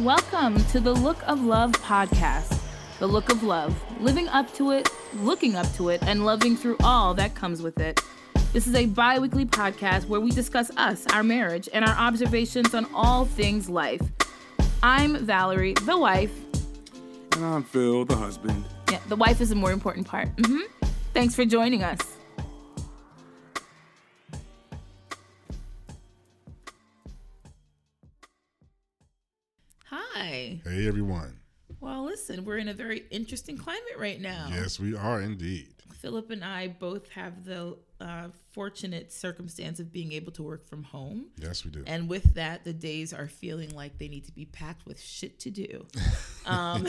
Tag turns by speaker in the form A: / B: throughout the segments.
A: Welcome to the Look of Love podcast. The Look of Love, living up to it, looking up to it, and loving through all that comes with it. This is a bi weekly podcast where we discuss us, our marriage, and our observations on all things life. I'm Valerie, the wife.
B: And I'm Phil, the husband.
A: Yeah, the wife is the more important part. hmm Thanks for joining us. Hi.
C: Hey everyone.
A: Well, listen, we're in a very interesting climate right now.
C: Yes, we are indeed.
A: Philip and I both have the uh, fortunate circumstance of being able to work from home.
C: Yes, we do.
A: And with that, the days are feeling like they need to be packed with shit to do. Um,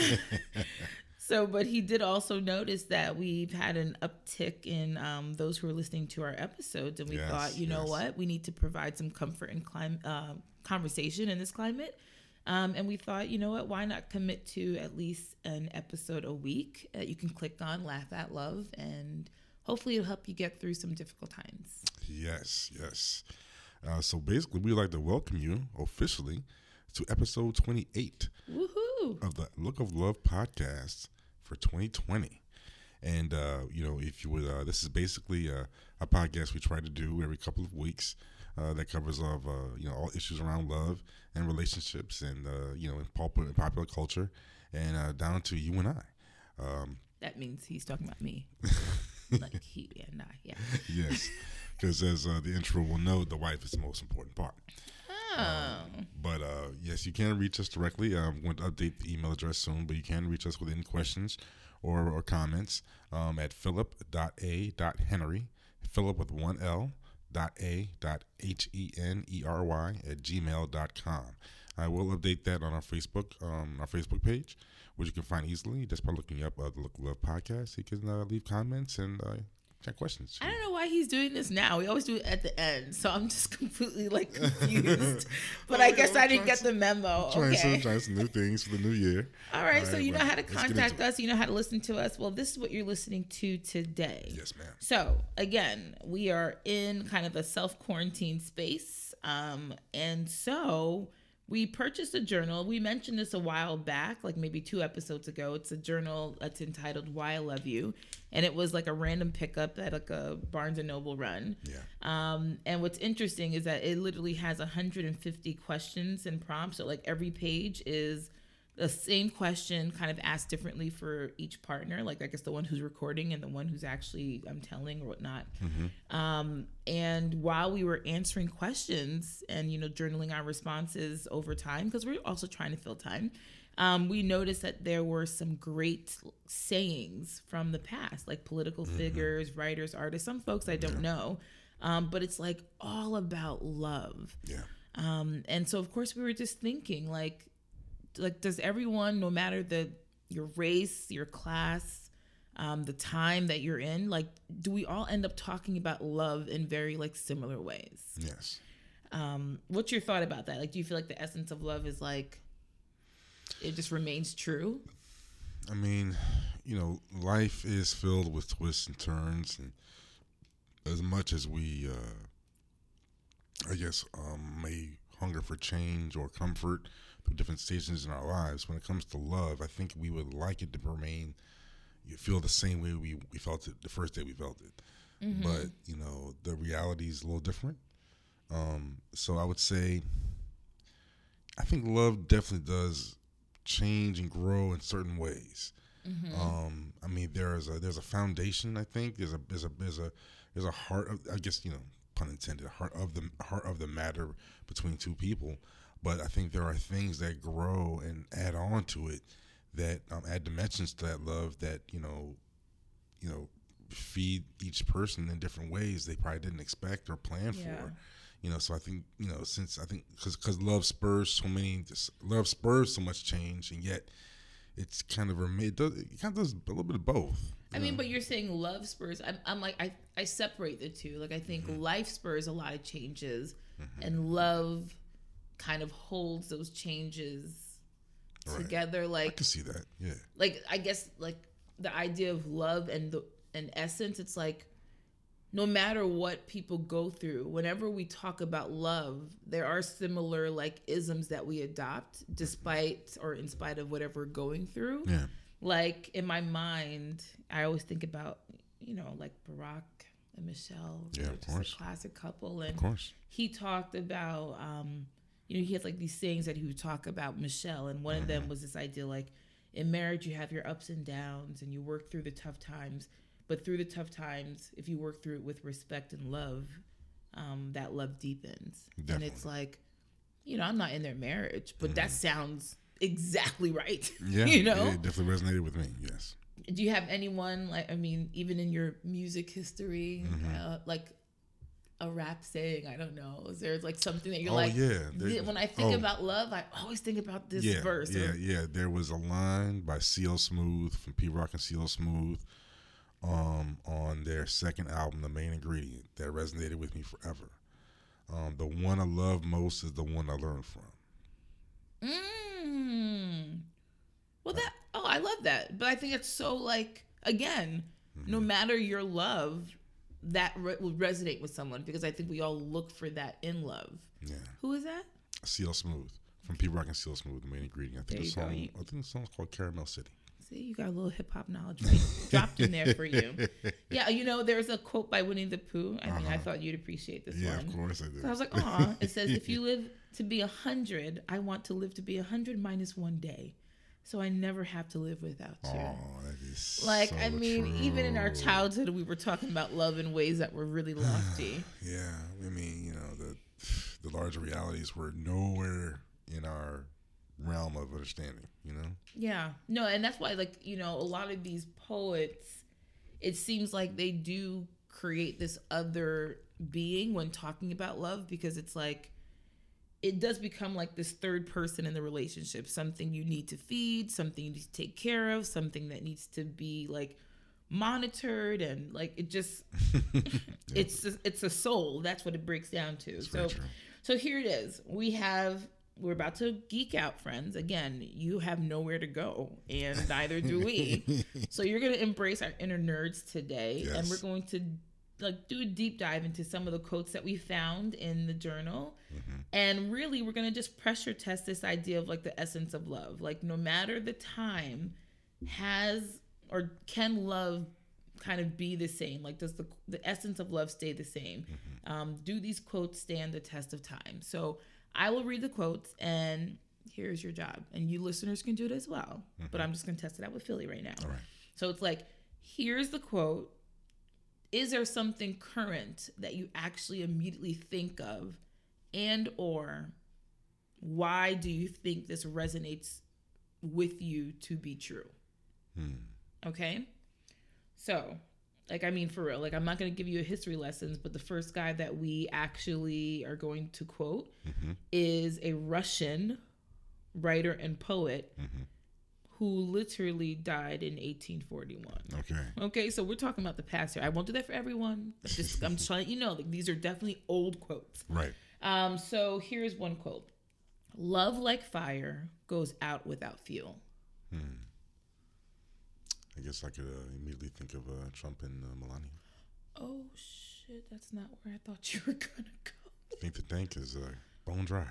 A: so, but he did also notice that we've had an uptick in um, those who are listening to our episodes. And we
C: Yes,
A: thought, you know what? We need to provide some comfort and clim- uh, conversation in this climate. Um, and we thought, you know what? Why not commit to at least an episode a week that you can click on, laugh at love, and hopefully it'll help you get through some difficult times.
C: yes, yes. Uh, so basically, we'd like to welcome you officially to episode 28
A: Woohoo!
C: of the Look of Love podcast for 2020. And, uh, you know, if you would, uh, this is basically a, a podcast we try to do every couple of weeks uh, that covers of, uh, you know, all issues around love and relationships and, uh, you know, in popular, in popular culture and uh, down to you and I. Um,
A: That means he's talking about me. like he and I, yeah.
C: yes, because as uh, the intro will note, the wife is the most important part.
A: Oh.
C: But uh, yes, you can reach us directly. I'm going to update the email address soon, but you can reach us with any questions or, or comments um, at philip.a.henry, Philip with one L, dot A dot H E N E R Y at gmail.com. I will update that on our Facebook, um, our Facebook page, which you can find easily just by looking up uh, the Look Love podcast. You can uh, leave comments and uh, questions.
A: I don't know why he's doing this now. We always do it at the end, so I'm just completely like confused. but
C: Oh,
A: I guess I didn't get the memo.
C: Trying, some,
A: Okay.
C: trying some new things for the new year.
A: All right,
C: All
A: so
C: right,
A: you know how to contact us. You know how to listen to us. Well, this is what you're listening to today.
C: Yes, ma'am.
A: So again, we are in kind of a self quarantine space, um, and so we purchased a journal. We mentioned this a while back, like maybe two episodes ago. It's a journal that's entitled "Why I Love You," and it was like a random pickup at like a Barnes and Noble run.
C: Yeah.
A: Um, and what's interesting is that it literally has 150 questions and prompts. So like every page is the same question, kind of asked differently for each partner. Like I guess the one who's recording and the one who's actually I'm telling or whatnot. Um, and while we were answering questions and you know journaling our responses over time, because we're also trying to fill time. Um, we noticed that there were some great sayings from the past, like political figures, writers, artists, some folks I don't know. Um, but it's like all about love.
C: Yeah.
A: Um, and so of course we were just thinking like like does everyone, no matter the your race, your class, um, the time that you're in, like do we all end up talking about love in very like similar ways?
C: Yes.
A: Um, what's your thought about that? Like do you feel like the essence of love is like it just remains true?
C: I mean, you know, life is filled with twists and turns, and as much as we, uh, I guess, um, may hunger for change or comfort through different stations in our lives, when it comes to love, I think we would like it to remain. You feel the same way we, we felt it the first day we felt it, but you know, the reality is a little different. Um, so I would say, I think love definitely does change and grow in certain ways. Um, I mean, there's a there's a foundation. I think there's a there's a there's a there's a heart of I guess you know pun intended heart of the heart of the matter between two people. But I think there are things that grow and add on to it that um, add dimensions to that love that you know you know feed each person in different ways they probably didn't expect or plan
A: Yeah.
C: for you know so i think you know since i think because because love spurs so many love spurs so much change and yet it's kind of remain it, kind of does a little bit of both
A: I mean, but you're saying love spurs. I'm, I'm like, I, I separate the two. Like, I think
C: Mm-hmm.
A: life spurs a lot of changes, and love kind of holds those changes
C: Right.
A: together.
C: i can see that yeah
A: like I guess like the idea of love and the and essence. It's like no matter what people go through, whenever we talk about love, there are similar like isms that we adopt despite or in spite of whatever we're going through.
C: Yeah.
A: Like in my mind, I always think about, you know, like Barack and Michelle.
C: Yeah, of course.
A: A classic couple. And
C: Of course.
A: he talked about um you know he has like these sayings that he would talk about michelle and one of them was this idea like in marriage you have your ups and downs and you work through the tough times but through the tough times if you work through it with respect and love um that love deepens
C: Definitely.
A: and it's like you know i'm not in their marriage but that sounds exactly right
C: Yeah.
A: you know
C: It definitely resonated with me. Yes.
A: do you have anyone like i mean even in your music history
C: Mm-hmm.
A: uh, like a rap saying i don't know is there like something that you're
C: Oh,
A: like
C: yeah. There-
A: when i think
C: oh.
A: about love i always think about this
C: yeah,
A: verse or-
C: Yeah, yeah. There was a line by CL Smooth from Pete Rock and CL Smooth um, on their second album, The Main Ingredient, that resonated with me forever. Um, the one I love most is the one I learned from.
A: mm. well that oh i love that but i think it's so like again no
C: Mm-hmm.
A: matter your love that re- will resonate with someone because i think we all look for that in love
C: Yeah.
A: who is that
C: CL Smooth from Pete Rock and CL Smooth, The Main Ingredient. I think
A: There
C: the
A: you go.
C: song,
A: You-
C: I think the song's called Carmel City.
A: See, you got a little hip hop knowledge right dropped in there for you. Yeah, you know, there's a quote by Winnie the Pooh. I mean, I thought you'd appreciate this
C: Uh-huh. Yeah, of course I do.
A: So I was like, aw. It says, if you live to be a hundred, I want to live to be a hundred minus one day. So I never have to live without you.
C: Oh,
A: like,
C: so
A: I mean, even in our childhood, we were talking about love in ways that were really lofty.
C: Yeah, I mean, you know, the the larger realities were nowhere in our realm of understanding. You know,
A: Yeah. No, and that's why like, you know, a lot of these poets it seems like they do create this other being when talking about love because it's like it does become like this third person in the relationship, something you need to feed, something you need to take care of, something that needs to be like monitored and like it just it's it's a soul. That's what it breaks down to. so so here it is. We have we're about to geek out, friends. Again, you have nowhere to go, and neither do we. so you're gonna embrace our inner nerds today, and we're going to like do a deep dive into some of the quotes that we found in the journal. Mm-hmm. And really we're gonna just pressure test this idea of like the essence of love. Like no matter the time, has or can love kind of be the same? Like, does the the essence of love stay the same? Mm-hmm. Um, do these quotes stand the test of time? So I will read the quotes, and here's your job, and you listeners can do it as well. But mm-hmm. I'm just gonna test it out with Philly right now.
C: All right.
A: So it's like, here's the quote. Is there something current that you actually immediately think of, and or why do you think this resonates with you to be true? Hmm. Okay. So, like, I mean, for real, like, I'm not going to give you a history lessons, but the first guy that we actually are going to quote mm-hmm. is a Russian writer and poet mm-hmm. Who literally died in 1841.
C: Okay.
A: Okay, so we're talking about the past here. I won't do that for everyone. Just I'm just trying you know, like, these are definitely old quotes.
C: Right.
A: Um, so here's one quote: "Love like fire goes out without fuel."
C: I guess I could uh, immediately think of uh, Trump and uh, Melania.
A: Oh shit, that's not where I thought you were gonna go.
C: I think the tank is uh, bone dry.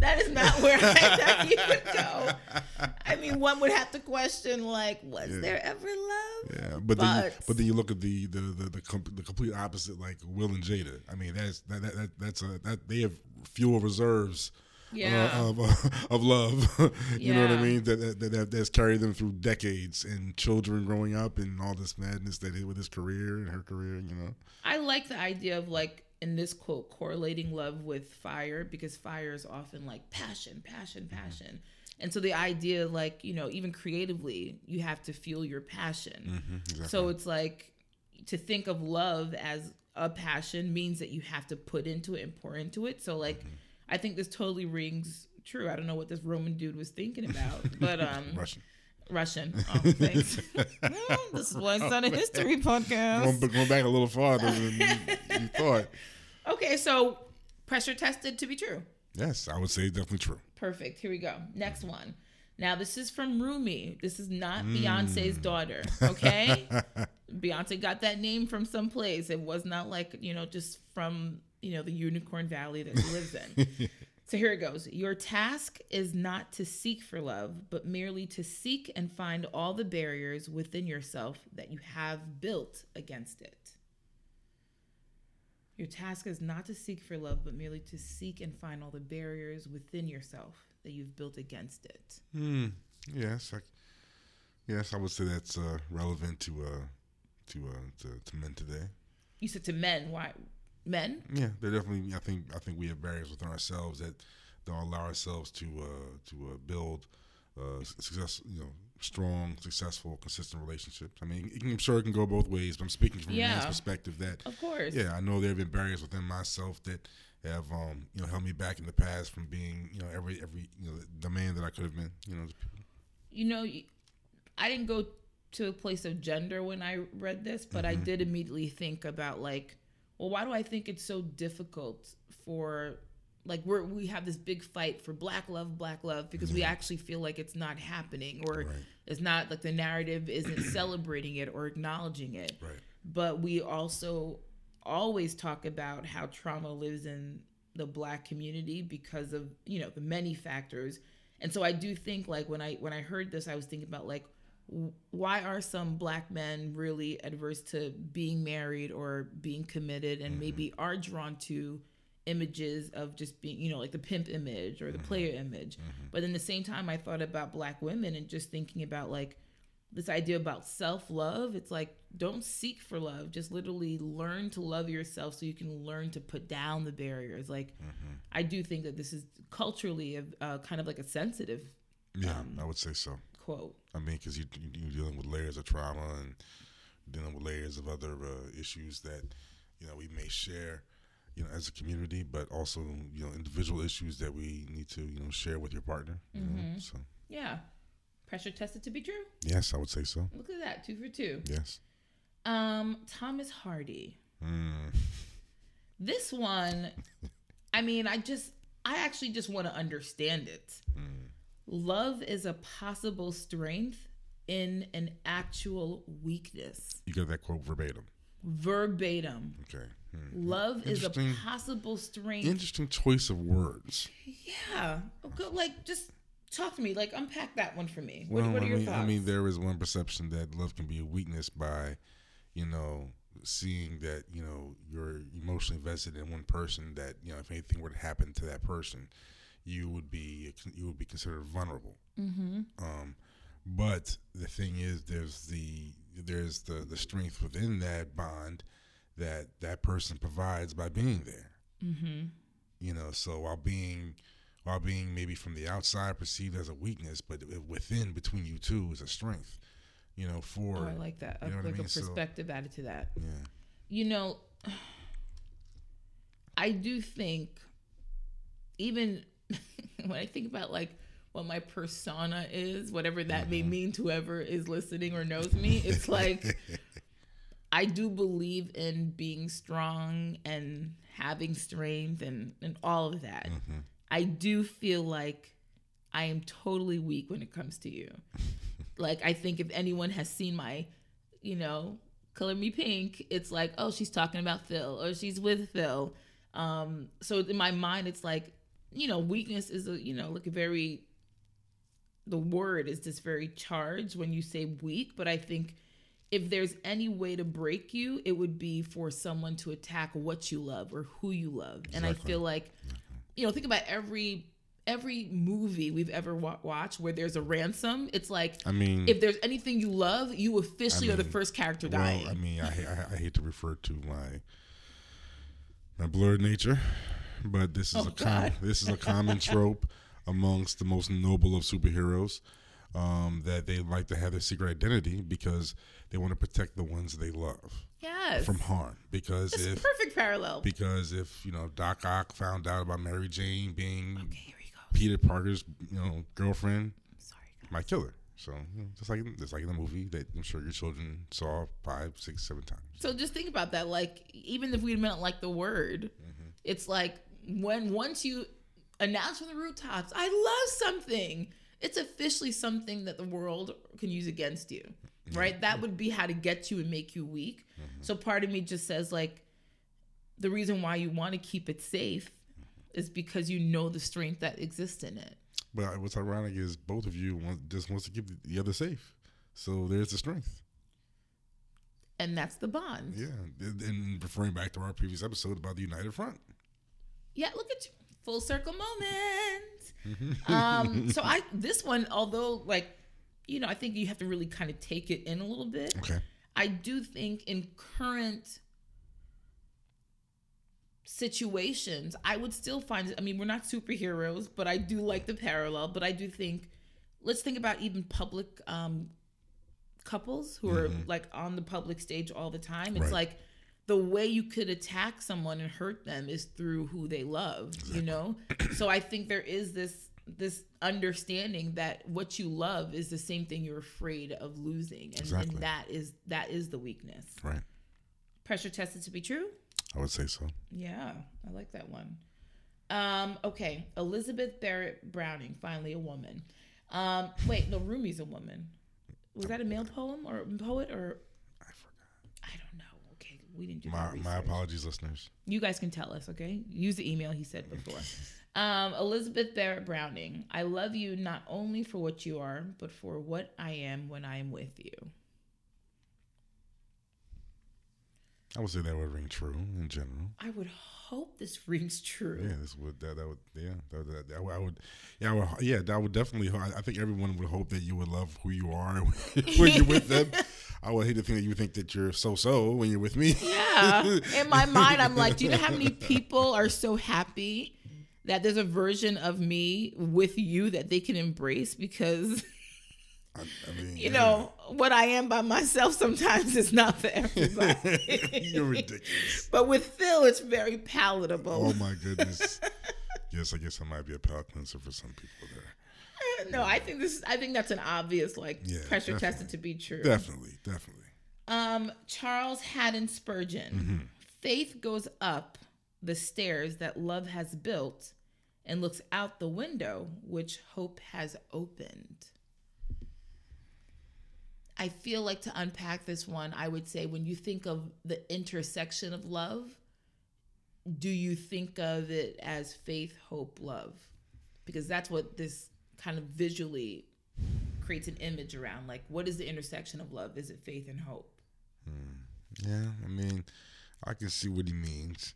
A: That is not where I thought you would go. I mean, one would have to question, like, was
C: Yeah.
A: there ever love?
C: Yeah, but then you,
A: But-
C: but then you look at the the the the, com- the complete opposite, like Will and Jada. I mean, that's that, that, that that's a that they have fuel reserves.
A: Yeah.
C: Uh, of of love, you know what I mean. That, that that that's carried them through decades and children growing up and all this madness that he with his career and her career. You know,
A: I like the idea of like in this quote correlating love with fire because fire is often like passion, passion, mm-hmm. passion. And so the idea like, you know, even creatively, you have to feel your passion.
C: Mm-hmm, exactly.
A: So it's like to think of love as a passion means that you have to put into it and pour into it. So like mm-hmm. I think this totally rings true. I don't know what this Roman dude was thinking about, but um
C: Russian.
A: Russian. Oh, thanks. This is why it's not a history podcast.
C: Going, going back a little farther than you, you thought.
A: Okay, so pressure tested to be true.
C: Yes, I would say definitely true.
A: Perfect. Here we go. Next one. Now, this is from Rumi. This is not
C: Mm.
A: Beyonce's daughter, okay? Beyonce got that name from someplace. It was not like, you know, just from, you know, the unicorn valley that she lives in. So here it goes. Your task is not to seek for love, but merely to seek and find all the barriers within yourself that you have built against it. Your task is not to seek for love, but merely to seek and find all the barriers within yourself that you've built against it.
C: Hmm. Yes. I, yes, I would say that's uh, relevant to uh, to, uh, to to men today.
A: You said to men, why? Men?
C: Yeah, they're definitely. I think. I think we have barriers within ourselves that don't allow ourselves to uh, to uh, build uh, success. You know, strong, successful, consistent relationships. I mean, it can, I'm sure it can go both ways. But I'm speaking from a man's perspective that
A: Of course.
C: yeah, I know there have been barriers within myself that have um, you know held me back in the past from being you know every every you know the man that I could have been. You know,
A: You know, I didn't go to a place of gender when I read this, but I did immediately think about like, well, why do I think it's so difficult for like we're we have this big fight for black love, black love because we actually feel like it's not happening or
C: Right.
A: it's not like the narrative isn't celebrating it or acknowledging it.
C: right?
A: but we also always talk about how trauma lives in the black community because of you know the many factors and so i do think like when i when i heard this i was thinking about like why are some black men really adverse to being married or being committed and maybe are drawn to images of just being you know like the pimp image or the player image but in the same time i thought about black women and just thinking about like this idea about self love. It's like don't seek for love. Just literally learn to love yourself so you can learn to put down the barriers. Like I do think that this is culturally a, uh, kind of like a sensitive
C: Yeah,
A: Um,
C: I would say so.
A: Quote.
C: I mean, because you, you you're dealing with layers of trauma and dealing with layers of other uh, issues that you know we may share, you know, as a community, but also you know individual issues that we need to you know share with your partner. You know? So
A: Yeah. Pressure tested to be true.
C: yes, I would say so.
A: Look at that, two for two.
C: Yes.
A: Um, Thomas Hardy.
C: Mm.
A: This one, I mean, I just, I actually just want to understand it. Love is a possible strength in an actual weakness.
C: You got that quote verbatim.
A: Verbatim.
C: Okay. Hmm.
A: Love is a possible strength.
C: Interesting choice of words.
A: yeah. Okay, like, just talk to me. Like, unpack that one for me. What, what are
C: I
A: your
C: mean,
A: thoughts?
C: I mean, there is one perception that love can be a weakness by, you know, seeing that you know you're emotionally invested in one person. That you know, if anything were to happen to that person, you would be you would be considered vulnerable.
A: mm-hmm.
C: Um, but the thing is, there's the there's the the strength within that bond that that person provides by being there.
A: Mm-hmm.
C: You know, so while being while being maybe from the outside perceived as a weakness, but within between you two is a strength. You know, for
A: Oh, I like that.
C: you know what I mean?
A: a
C: So-
A: perspective added to that.
C: yeah,
A: you know, I do think, even when I think about like what my persona is, whatever that may
C: Mm-hmm.
A: mean to whoever is listening or knows me, it's like I do believe in being strong and having strength and, and all of that.
C: Mm-hmm.
A: I do feel like I am totally weak when it comes to you. like I think if anyone has seen my, you know, color me pink, it's like, oh, she's talking about Phil or she's with Phil. Um, so in my mind, it's like, you know, weakness is a, you know, like a very, the word is just very charged when you say weak. But I think if there's any way to break you, it would be for someone to attack what you love or who you love. And I feel like, you know, think about every every movie we've ever wa- watched where there's a ransom. It's like
C: I mean,
A: if there's anything you love, you officially
C: I
A: are the first character
C: well,
A: dying.
C: I mean, I, I I hate to refer to my my blurred nature, but this is
A: Oh,
C: a com- this is a common trope amongst the most noble of superheroes. Um, that they like to have their secret identity because they want to protect the ones they love
A: yes,
C: from harm. Because
A: It's a
C: if
A: perfect parallel.
C: because if you know Doc Ock found out about Mary Jane being
A: okay, here he goes.
C: Peter Parker's you know girlfriend,
A: Sorry, guys.
C: might kill her. So you know, just like just like in the movie that I'm sure your children saw five, six, seven times.
A: So just think about that. Like, even if we don't like the word, it's like when once you announce from the rooftops, I love something, it's officially something that the world can use against you. Right? That would be how to get you and make you weak. Mm-hmm. So part of me just says like the reason why you want to keep it safe mm-hmm. is because you know the strength that exists in it.
C: But what's ironic is both of you want just wants to keep the other safe. So there's the strength.
A: And that's the bond.
C: Yeah, and referring back to our previous episode about the United Front.
A: Yeah, look at you. Full circle moment. um, so I this one, although like, you know, I think you have to really kind of take it in a little bit.
C: Okay.
A: I do think in current situations, I would still find I mean, we're not superheroes, but I do like the parallel, but I do think let's think about even public um couples who are like on the public stage all the time. It's
C: Right.
A: like the way you could attack someone and hurt them is through who they love, you know? so I think there is this this understanding that what you love is the same thing you're afraid of losing and,
C: Exactly.
A: and that is that is the weakness
C: Right.
A: pressure tested to be true
C: I would say so.
A: yeah i like that one um okay elizabeth barrett browning finally a woman um wait no rumi's a woman was that a male poem or poet or
C: I forgot.
A: i don't know okay we didn't do
C: My
A: that
C: my apologies, listeners.
A: You guys can tell us, okay? Use the email he said before. Um, Elizabeth Barrett Browning, I love you not only for what you are, but for what I am when I am with you.
C: I would say that would ring true in general.
A: I would hope this rings true.
C: Yeah, this would that, that would yeah that, that, that, I would yeah I would, yeah that would definitely I I think everyone would hope that you would love who you are when you're with them. I would hate to think that you think that you're so so when you're with me.
A: Yeah. In my mind, I'm like, do you know how many people are so happy that there's a version of me with you that they can embrace? Because,
C: I, I mean,
A: you know, what I am by myself sometimes is not for everybody.
C: you're ridiculous.
A: But with Phil, it's very palatable.
C: Oh my goodness. yes, I guess I might be a palate cleanser for some people there.
A: No, I think this. Is, I think that's an obvious like
C: Yeah,
A: pressure
C: definitely.
A: tested to be true.
C: Definitely, definitely.
A: Um, Charles Haddon Spurgeon.
C: Mm-hmm.
A: Faith goes up the stairs that love has built, and looks out the window which hope has opened. I feel like to unpack this one, I would say when you think of the intersection of love, do you think of it as faith, hope, love? Because that's what this kind of visually creates an image around. Like, what is the intersection of love? Is it faith and hope?
C: Yeah, I mean, I can see what he means.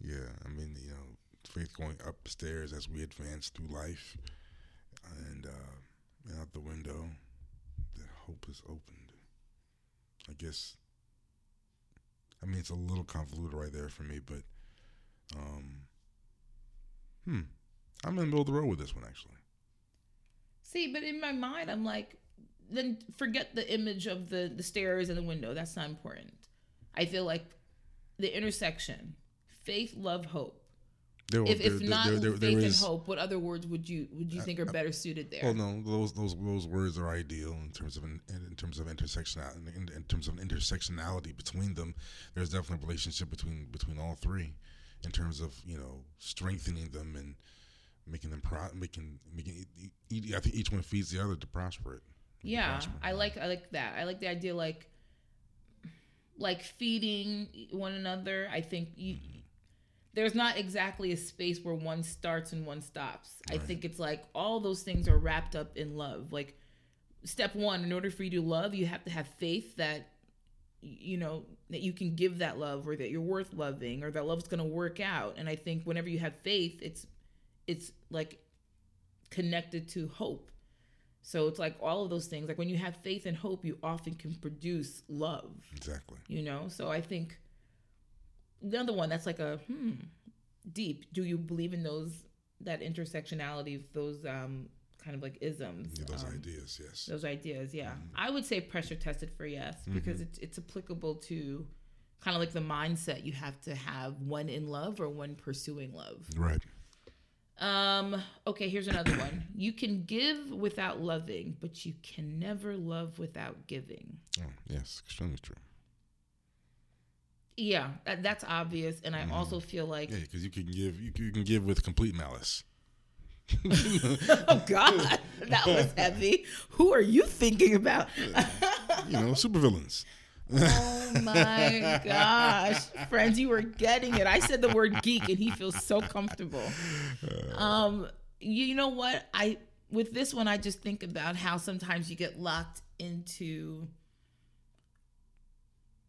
C: Yeah, I mean, you know, faith going upstairs as we advance through life, and uh, and out the window, that hope is opened. I guess. I mean, it's a little convoluted right there for me, but, um, hmm, I'm in the middle of the road with this one actually.
A: See, but in my mind, I'm like, then forget the image of the the stairs and the window. That's not important. I feel like the intersection, faith, love, hope.
C: There,
A: If,
C: there-
A: if not
C: there- there-
A: faith
C: is-
A: and hope, what other words would you would you think are better suited there?
C: Well, no, those those those words are ideal in terms of an, in terms of intersectionality. In, in terms of an intersectionality between them, there's definitely a relationship between between all three, in terms of you know strengthening them and making them pro making making I think each one feeds the other to prosper it.
A: yeah,
C: prosper.
A: I like I like that. I like the idea like like feeding one another. I think you mm-hmm. there's not exactly a space where one starts and one stops. I think it's like all those things are wrapped up in love. Like step 1 in order for you to love, you have to have faith that you know that you can give that love or that you're worth loving or that love's going to work out. And I think whenever you have faith, it's it's like connected to hope. So it's like all of those things. Like when you have faith and hope, you often can produce love,
C: Exactly.
A: you know? So I think the other one that's like a hmm, deep. Do you believe in those, that intersectionality, of those um, kind of like isms?
C: Yeah, those
A: um,
C: ideas, yes.
A: those ideas, yeah. I would say pressure tested for yes, because it's, it's applicable to kind of like the mindset you have to have when in love or when pursuing love.
C: Right.
A: Um, okay, here's another one. You can give without loving, but you can never love without giving.
C: Oh, yes, extremely true.
A: Yeah, that, that's obvious. And I also feel like,
C: Yeah, because you can give you, can- you can give with complete malice.
A: oh God, that was heavy. Who are you thinking about?
C: you know, supervillains.
A: Oh my gosh, friends, you were getting it. I said the word geek, and he feels so comfortable. Um, you, you know what? I with this one, I just think about how sometimes you get locked into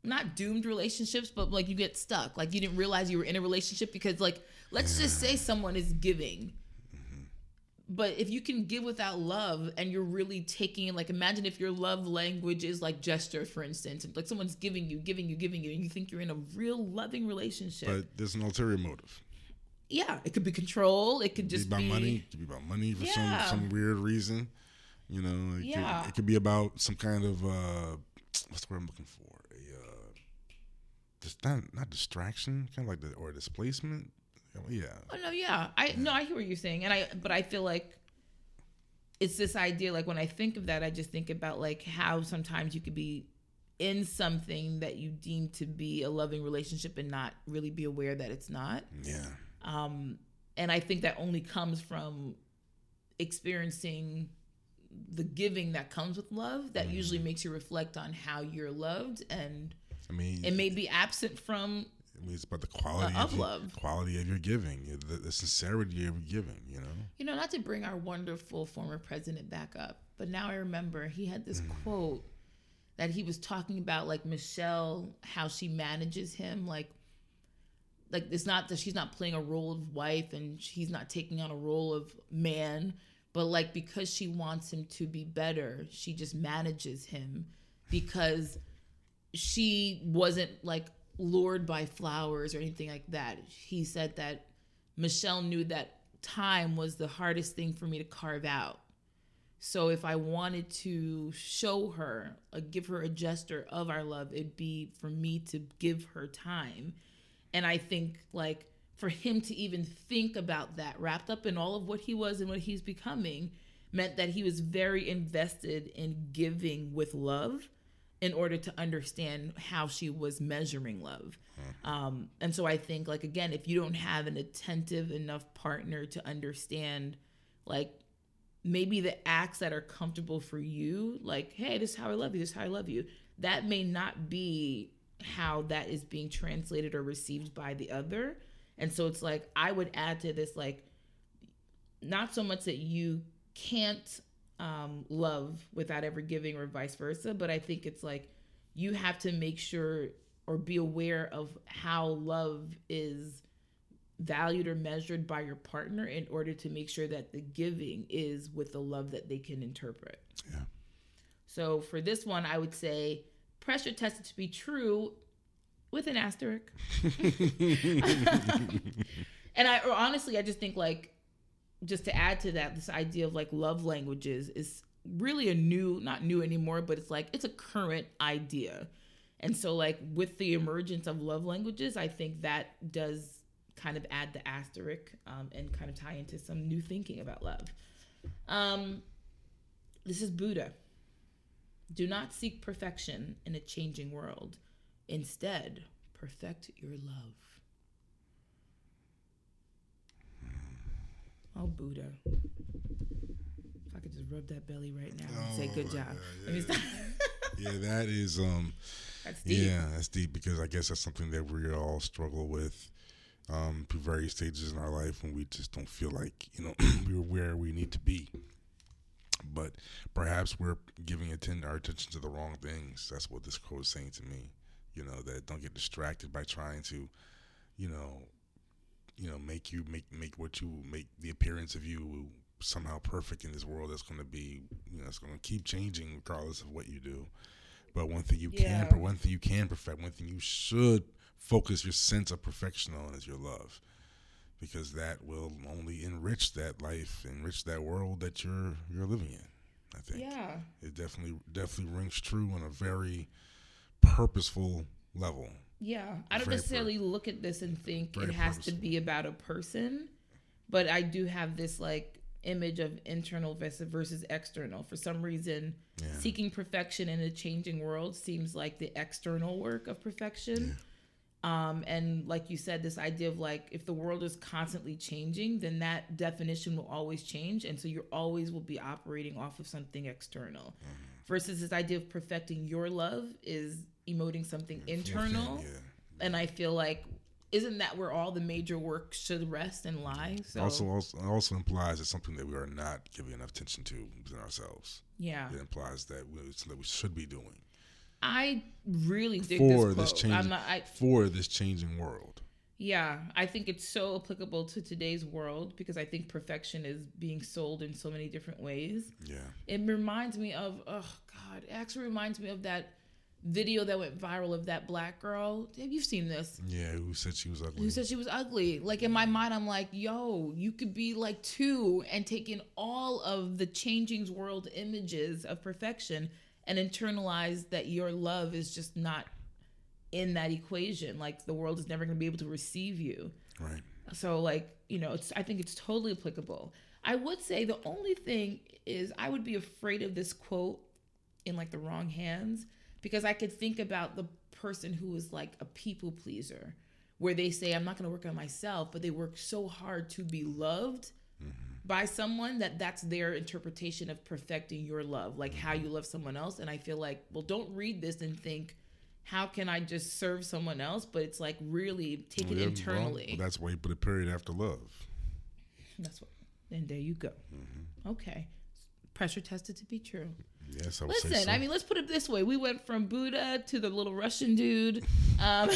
A: not doomed relationships, but like you get stuck. Like you didn't realize you were in a relationship because, like, let's just say someone is giving. But if you can give without love and you're really taking like imagine if your love language is like gesture, for instance, like someone's giving you, giving you, giving you, and you think you're in a real loving relationship.
C: But there's an ulterior motive.
A: yeah, it could be control. It could
C: It
A: just
C: be about
A: be
C: money. It could be about money for
A: Yeah.
C: some some weird reason. You know, it,
A: Yeah.
C: could, it could be about some kind of uh, what's the word I'm looking for? A uh, just not not distraction, kind of like the or displacement. Yeah,
A: Oh no, yeah. I no, I hear what you're saying, and I but I feel like it's this idea. Like when I think of that, I just think about like how sometimes you could be in something that you deem to be a loving relationship and not really be aware that it's not.
C: yeah,
A: Um, and I think that only comes from experiencing the giving that comes with love. That usually makes you reflect on how you're loved, and
C: I mean,
A: it may be absent from
C: I mean, it's about the quality uh,
A: of
C: of, your-
A: love.
C: quality of your giving, the, the sincerity of your giving. You know,
A: You know, not to bring our wonderful former president back up, but now I remember he had this mm. quote that he was talking about like Michelle, how she manages him, like like it's not that she's not playing a role of wife and he's not taking on a role of man, but like because she wants him to be better, she just manages him because she wasn't like lured by flowers or anything like that. He said that Michelle knew that time was the hardest thing for me to carve out. So if I wanted to show her, uh, give her a gesture of our love, it'd be for me to give her time. And I think like for him to even think about that, wrapped up in all of what he was and what he's becoming, meant that he was very invested in giving with love in order to understand how she was measuring love. Um, and so I think, like, again, if you don't have an attentive enough partner to understand, like, maybe the acts that are comfortable for you, like, hey, this is how I love you, this is how I love you, that may not be how that is being translated or received by the other. And so it's like, I would add to this, like, not so much that you can't um, love without ever giving or vice versa, but I think it's like you have to make sure or be aware of how love is valued or measured by your partner in order to make sure that the giving is with the love that they can interpret.
C: Yeah.
A: So for this one, I would say pressure tested to be true with an asterisk. and I or honestly, I just think like just to add to that, this idea of like love languages is really a new, not new anymore, but it's like it's a current idea. And so like with the emergence of love languages, I think that does kind of add the asterisk um, and kind of tie into some new thinking about love. Um, this is Buddha. Do not seek perfection in a changing world. Instead, perfect your love. Oh, Buddha. If I could just rub that belly right now and say, good
C: Oh,
A: job. me
C: yeah. yeah, that is um,
A: That's deep.
C: yeah, that's deep because I guess that's something that we all struggle with um, through various stages in our life when we just don't feel like you know we're where we need to be. But perhaps we're giving atten- our attention to the wrong things. That's what this quote is saying to me. You know that don't get distracted by trying to, you know, you know, make you make make what you make the appearance of you somehow perfect in this world that's going to be, you know, it's going to keep changing regardless of what you do. But one thing you
A: Yeah.
C: can, one thing you can perfect, one thing you should focus your sense of perfection on is your love, because that will only enrich that life, enrich that world that you're you're living in. I think
A: Yeah.
C: it definitely definitely rings true on a very purposeful level.
A: Yeah, I don't necessarily look at this and think
C: Very
A: it has to be about a person, but I do have this like image of internal versus versus external. For some reason,
C: Yeah.
A: seeking perfection in a changing world seems like the external work of perfection. Um, and like you said, this idea of like if the world is constantly changing, then that definition will always change, and so you always will be operating off of something external. Versus this idea of perfecting your love is emoting something internal,
C: Yeah.
A: and I feel like isn't that where all the major work should rest and lie? So
C: Also, also, also implies it's something that we are not giving enough attention to within ourselves.
A: yeah,
C: It implies that we, it's that we should be doing
A: I really dig
C: for
A: this
C: this changing
A: not. I,
C: for this changing world.
A: Yeah, I think it's so applicable to today's world because I think perfection is being sold in so many different ways.
C: Yeah.
A: It reminds me of oh god, it actually reminds me of that video that went viral of that black girl. Have you seen this?
C: Yeah. Who said she was ugly?
A: Who said she was ugly? Like in my mind, I'm like, yo, you could be like two and take in all of the changing world images of perfection and internalize that your love is just not in that equation. Like the world is never going to be able to receive you.
C: right.
A: So like, you know, it's I think it's totally applicable. I would say the only thing is I would be afraid of this quote in like the wrong hands because I could think about the person who is like a people pleaser where they say I'm not going to work on myself but they work so hard to be loved mm-hmm. by someone that that's their interpretation of perfecting your love like how mm-hmm. you love someone else and I feel like well don't read this and think how can I just serve someone else but it's like really take it
C: Yeah,
A: internally
C: well, that's why you put a period after love.
A: that's what. And there you go. Okay. Pressure tested to be true.
C: Yes, I
A: Listen,
C: so.
A: I mean, let's put it this way: we went from Buddha to the little Russian dude. Um,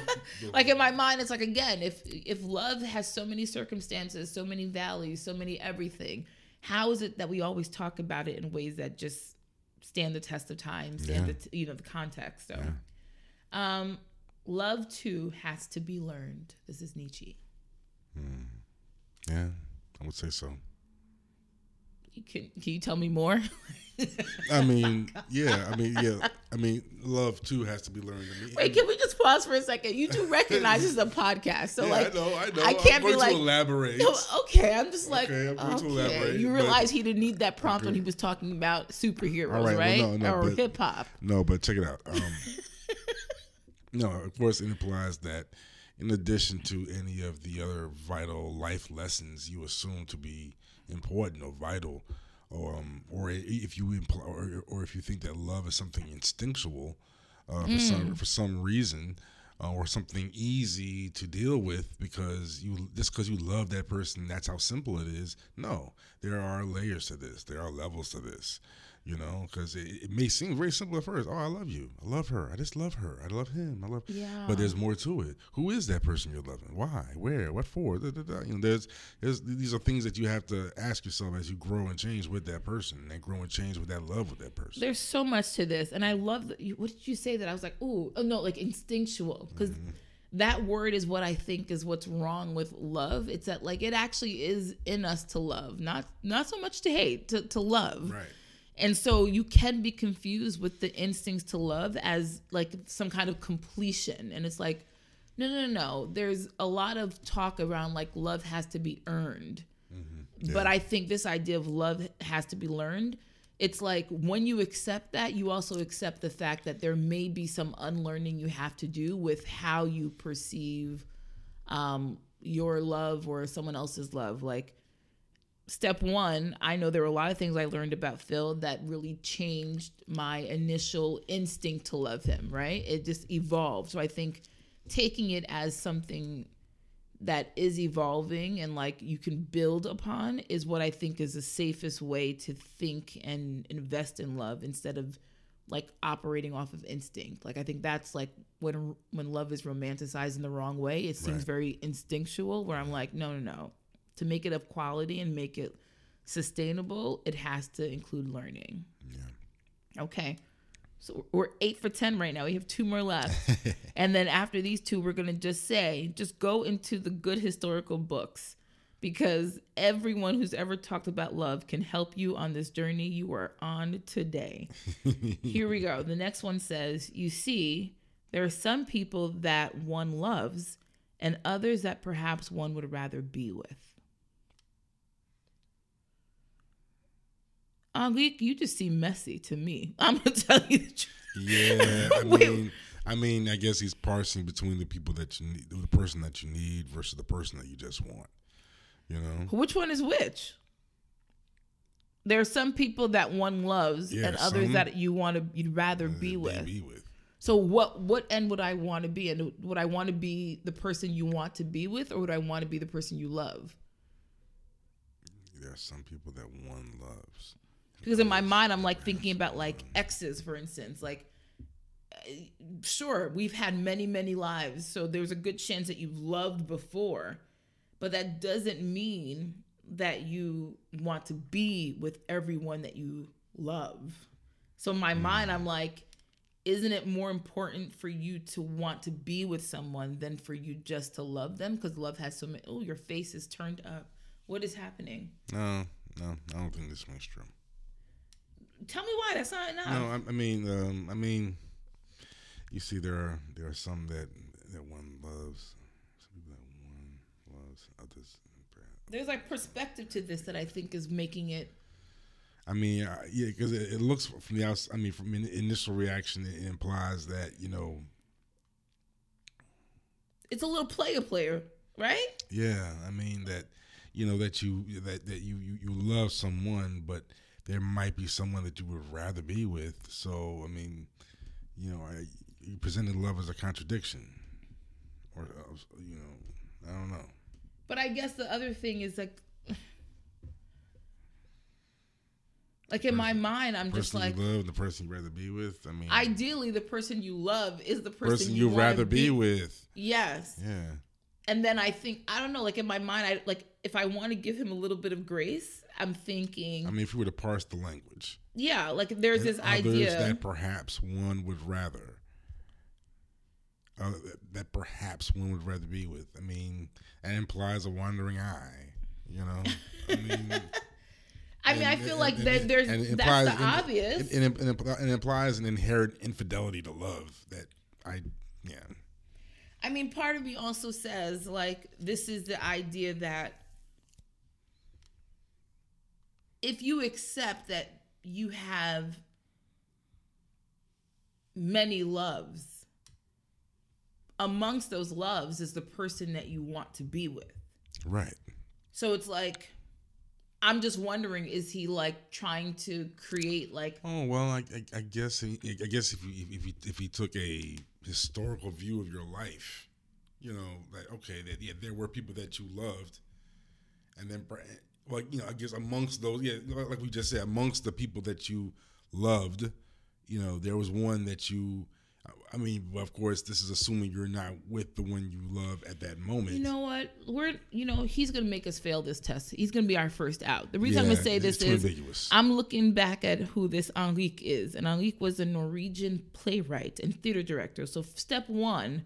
A: like in my mind, it's like again, if if love has so many circumstances, so many values, so many everything, how is it that we always talk about it in ways that just stand the test of time, stand
C: Yeah.
A: the t- you know the context? So, um, love too has to be learned. This is Nietzsche.
C: yeah, I would say so.
A: You Can can you tell me more?
C: I mean, yeah, I mean, yeah, I mean, love too has to be learned. I mean,
A: Wait, can we just pause for a second? You do recognize this is a podcast, so
C: yeah,
A: like,
C: I know, I know.
A: I can't be like,
C: elaborate.
A: no, okay, I'm just like,
C: Okay, I'm going to
A: okay.
C: elaborate,
A: You realize he didn't need that prompt when he was talking about superheroes,
C: All right, well,
A: right?
C: no, no,
A: or hip hop.
C: No, but check it out. Um, no, of course, it implies that in addition to any of the other vital life lessons you assume to be important or vital, or um, or if you imply, or, or if you think that love is something instinctual uh, for some for some reason. Uh, or something easy to deal with because you just because you love that person that's how simple it is no. There are layers to this. There are levels to this you know because it, it may seem very simple at first oh i love you i love her i just love her i love him i love
A: Yeah.
C: but there's more to it who is that person you're loving why where what for da, da, da. you know there's, there's these are things that you have to ask yourself as you grow and change with that person and grow and change with that love with that person
A: There's so much to this, and I love. You, what did you say that I was like, ooh, oh no, like instinctual, because
C: Mm-hmm.
A: that word is what I think is what's wrong with love. It's that like it actually is in us to love, not not so much to hate, to to love.
C: right
A: And so you can be confused with the instincts to love as like some kind of completion. And it's like, no, no, no, no. There's a lot of talk around like love has to be earned. But I think this idea of love has to be learned. It's like when you accept that, you also accept the fact that there may be some unlearning you have to do with how you perceive um, your love or someone else's love. Like, step one, I know there were a lot of things I learned about Phil that really changed my initial instinct to love him, right? It just evolved. So I think taking it as something that is evolving and like you can build upon is what I think is the safest way to think and invest in love instead of like operating off of instinct. Like I think that's like when when love is romanticized in the wrong way, it seems
C: Right.
A: very instinctual where I'm like, no, no, no. To make it of quality and make it sustainable, it has to include learning.
C: yeah
A: Okay. So we're eight for 10 right now. We have two more left. and then after these two, we're going to just say, just go into the good historical books because everyone who's ever talked about love can help you on this journey you are on today. Here we go. The next one says, You see, there are some people that one loves and others that perhaps one would rather be with. Um, you, you just seem messy to me. I'm gonna tell you the truth.
C: Yeah, I mean, I mean, I guess he's parsing between the people that you need, the person that you need versus the person that you just want. You know,
A: Which one is which? There are some people that one loves
C: Yeah,
A: and others that you want to you'd rather be with.
C: Be with.
A: So what what end would I want to be? And would I want to be the person you want to be with or would I want to be the person you love?
C: There are some people that one loves.
A: Because in my mind I'm like thinking about like exes for instance, like uh, sure, we've had many many lives, so there's a good chance that you've loved before, but that doesn't mean that you want to be with everyone that you love. So in my mind I'm like isn't it more important for you to want to be with someone than for you just to love them? Because love has so many oh your face is turned up. What is happening?
C: No, no, I don't think this one's true.
A: Tell me why that's not enough
C: No, I, I mean, um, I mean, you see, there are there are some that that one loves, some people that one loves, others.
A: there's like perspective to this that I think is making it.
C: I mean, uh, yeah, because it, it looks from the outside. I mean, from an initial reaction, it implies that you know,
A: It's a little player player, right?
C: yeah. I mean that you know that you that that you you, you love someone, but there might be someone that you would rather be with. So I mean, you know, I, you presented love as a contradiction, or uh, you know, I don't know.
A: But I guess the other thing is like, like in my mind, I'm just
C: person
A: like,
C: you love the person you'd rather be with. I mean,
A: ideally, the person you love is the person,
C: person
A: you
C: you
A: wanna
C: rather be with.
A: Yes,
C: Yeah.
A: and then I think I don't know. Like in my mind, I like if I want to give him a little bit of grace, I'm thinking,
C: I mean, if you were to parse the language,
A: yeah, like there's this idea.
C: that perhaps one would rather. Uh, that- that perhaps one would rather be with. I mean, that implies a wandering eye. You know, I mean,
A: I mean, I feel
C: and-
A: like
C: and-
A: there, there's
C: and it
A: that's the
C: and-
A: obvious.
C: Impl- it implies an inherent infidelity to love that I, yeah,
A: I mean, part of me also says like this is the idea that if you accept that you have many loves, amongst those loves is the person that you want to be with.
C: right.
A: So it's like I'm just wondering is he like trying to create like
C: Oh well, I, I, I guess he, I guess if you if you if he took a historical view of your life, you know, like okay, that yeah, there were people that you loved, and then like you know, I guess amongst those, yeah, like we just said, amongst the people that you loved, you know, there was one that you. I mean, of course, this is assuming you're not with the one you love at that moment.
A: You know what? We're you know he's gonna make us fail this test. He's gonna be our first out. The reason I'm gonna say this is
C: ambiguous.
A: I'm looking back at who this Henrik is, and Henrik was a Norwegian playwright and theater director. So step one,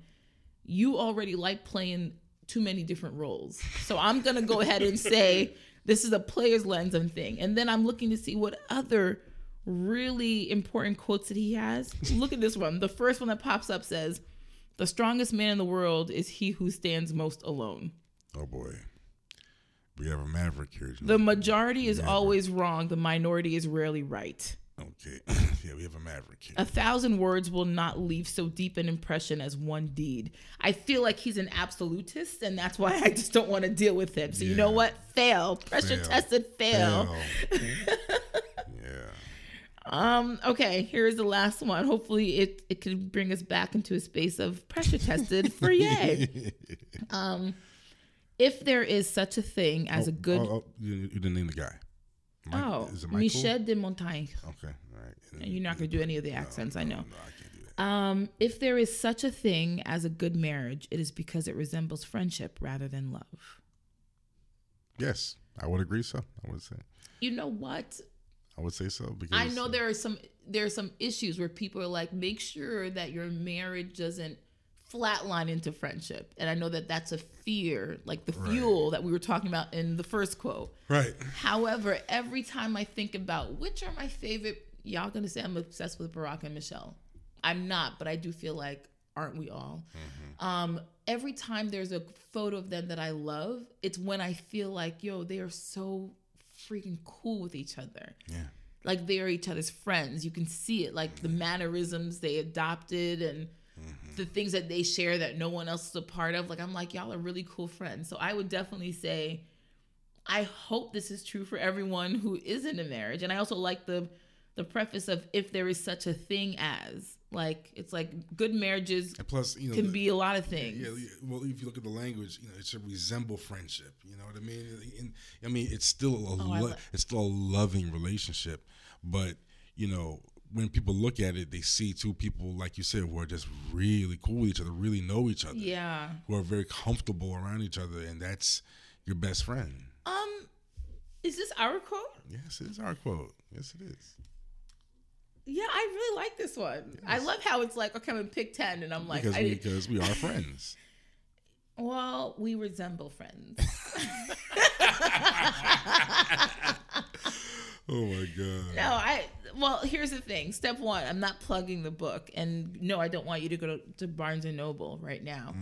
A: you already like playing too many different roles. So I'm gonna go ahead and say this is a player's lens and thing, and then I'm looking to see what other really important quotes that he has. Look at this one. The first one that pops up says, "The strongest man in the world is he who stands most alone."
C: oh boy, we have a maverick here.
A: The majority is always wrong. The minority is rarely right.
C: Okay, yeah, we have a maverick here.
A: A thousand words will not leave so deep an impression as one deed. I feel like he's an absolutist, and that's why I just don't want to deal with him. So you know what? Fail. Pressure
C: Fail.
A: tested. Fail.
C: Fail. yeah.
A: Um. Okay. Here's the last one. Hopefully, it it can bring us back into a space of pressure tested for yay. Um, if there is such a thing as a good
C: Oh, oh, you didn't name the guy. Mike-
A: oh,
C: is?
A: Michel de Montaigne.
C: Okay, all right. And
A: You're not gonna do any of the accents. I know.
C: No, I can't do that.
A: Um, if there is such a thing as a good marriage, it is because it resembles friendship rather than love.
C: Yes, I would agree. So I would say,
A: You know what?
C: I would say so because
A: I know there are some there are some issues where people are like, make sure that your marriage doesn't flatline into friendship, and I know that that's a fear, like the fuel that we were talking about in the first quote.
C: right.
A: However, every time I think about which are my favorite, y'all gonna say I'm obsessed with Barack and Michelle. I'm not, but I do feel like, aren't we all? Um, every time there's a photo of them that I love, it's when I feel like, yo, they are so freaking cool with each other.
C: Yeah.
A: Like they are each other's friends. You can see it, like the mannerisms they adopted and the things that they share that no one else is a part of. Like I'm like, y'all are really cool friends. So I would definitely say, I hope this is true for everyone who is in a marriage. And I also like the the preface of if there is such a thing as like it's like good marriages
C: And plus, you know,
A: can
C: the-
A: be a lot of things.
C: Yeah, yeah, well, if you look at the language, you know, it should resemble friendship. You know what I mean? And, I mean, it's still a
A: Oh,
C: lo- it's still a loving relationship, but you know, when people look at it, they see two people, like you said, who are just really cool with each other, really know each other,
A: Yeah.
C: who are very comfortable around each other, and that's your best friend.
A: Um, is this our quote?
C: Yes, it is our quote. Yes, it is.
A: Yeah, I really like this one. I love how it's like, okay, I'm pick ten, and I'm like,
C: because we, because we are friends.
A: well, we resemble friends.
C: Oh my god.
A: No, I well, here's the thing. Step one, I'm not plugging the book, and no, I don't want you to go to, to Barnes and Noble right now.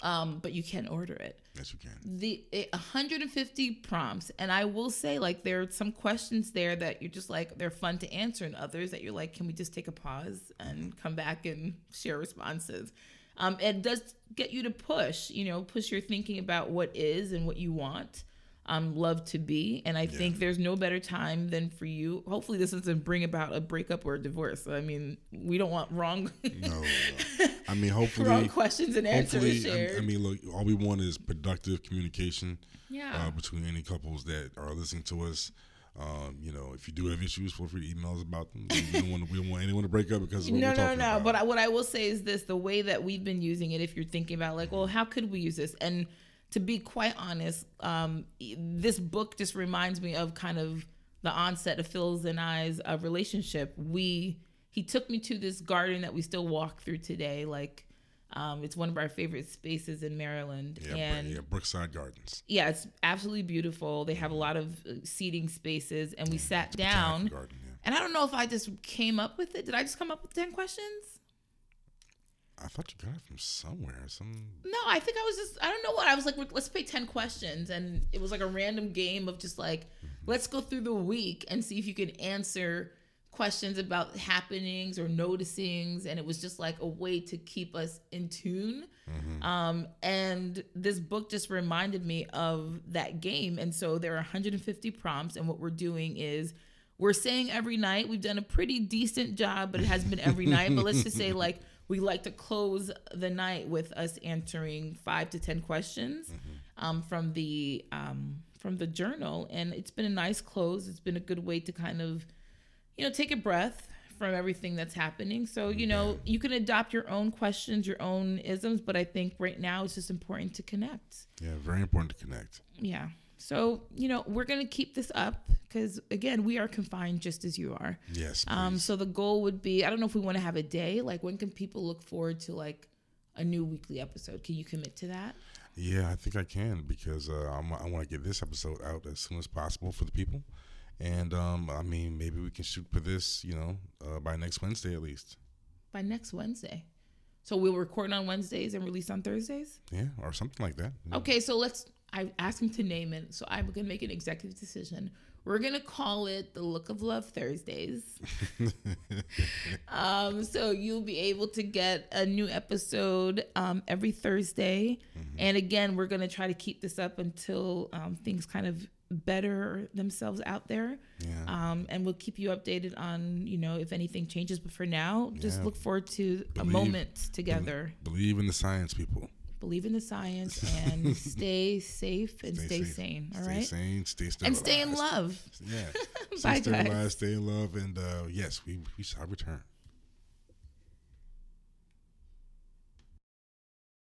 A: Um, but you can order it.
C: Yes, you can.
A: The it, 150 prompts, and I will say, like, there are some questions there that you're just like they're fun to answer, and others that you're like, can we just take a pause and come back and share responses? Um, it does get you to push, you know, push your thinking about what is and what you want um, love to be. And I think there's no better time than for you. Hopefully, this doesn't bring about a breakup or a divorce. I mean, we don't want wrong,
C: No. I mean, hopefully,
A: wrong questions and answers shared.
C: I, I mean, look, all we want is productive communication
A: yeah.
C: uh, between any couples that are listening to us. Um, you know, if you do have issues, feel free to email us about them. We don't want, we don't want anyone to break up because
A: no, no, no.
C: about.
A: But I, what I will say is this: the way that we've been using it, if you're thinking about like, well, how could we use this? And to be quite honest, um, this book just reminds me of kind of the onset of Phil's and I's uh, relationship. We he took me to this garden that we still walk through today. Like, um, it's one of our favorite spaces in Maryland,
C: yeah,
A: and
C: yeah, Brookside Gardens.
A: yeah, it's absolutely beautiful. They have a lot of uh, seating spaces, and we sat down.
C: Garden, yeah.
A: And I don't know if I just came up with it. Did I just come up with 10 questions?
C: I thought you got it from somewhere. Some
A: No, I think I was just, I don't know what. I was like, let's play 10 questions. And it was like a random game of just like, let's go through the week and see if you can answer questions about happenings or noticings. And it was just like a way to keep us in tune. Um, and this book just reminded me of that game. And so there are 150 prompts. And what we're doing is, we're saying every night we've done a pretty decent job but it hasn't been every night but let's just say like we like to close the night with us answering five to ten questions um, from the um, from the journal. And it's been a nice close. It's been a good way to kind of you know take a breath from everything that's happening. So you know you can adopt your own questions your own isms but i think right now it's just important to connect.
C: Yeah, very important to connect.
A: yeah. So, you know, we're going to keep this up because, again, we are confined just as you are.
C: Yes,
A: Um, so the goal would be I don't know if we want to have a day. Like, when can people look forward to like a new weekly episode? Can you commit to that?
C: Yeah, I think I can because uh, I'm, I want to get this episode out as soon as possible for the people. And um, I mean, maybe we can shoot for this, you know, uh, by next Wednesday at least.
A: By next Wednesday. So we'll record on Wednesdays and release on Thursdays?
C: Yeah, or something like that.
A: Okay, so let's. I asked him to name it, so I'm gonna make an executive decision. We're gonna call it the Look of Love Thursdays. um, so you'll be able to get a new episode um, every Thursday, and again, we're gonna try to keep this up until um, things kind of better themselves out there.
C: Yeah.
A: Um, and we'll keep you updated on you know if anything changes. But for now, just
C: Yeah.
A: look forward to a moment together.
C: Believe in the science, people.
A: Believe in the science and stay safe and stay,
C: safe.
A: sane. All
C: stay
A: right.
C: sane, stay
A: and stay in love.
C: Yeah.
A: Bye,
C: stay sterilized,
A: guys.
C: stay in love, and uh, yes, we, we shall return.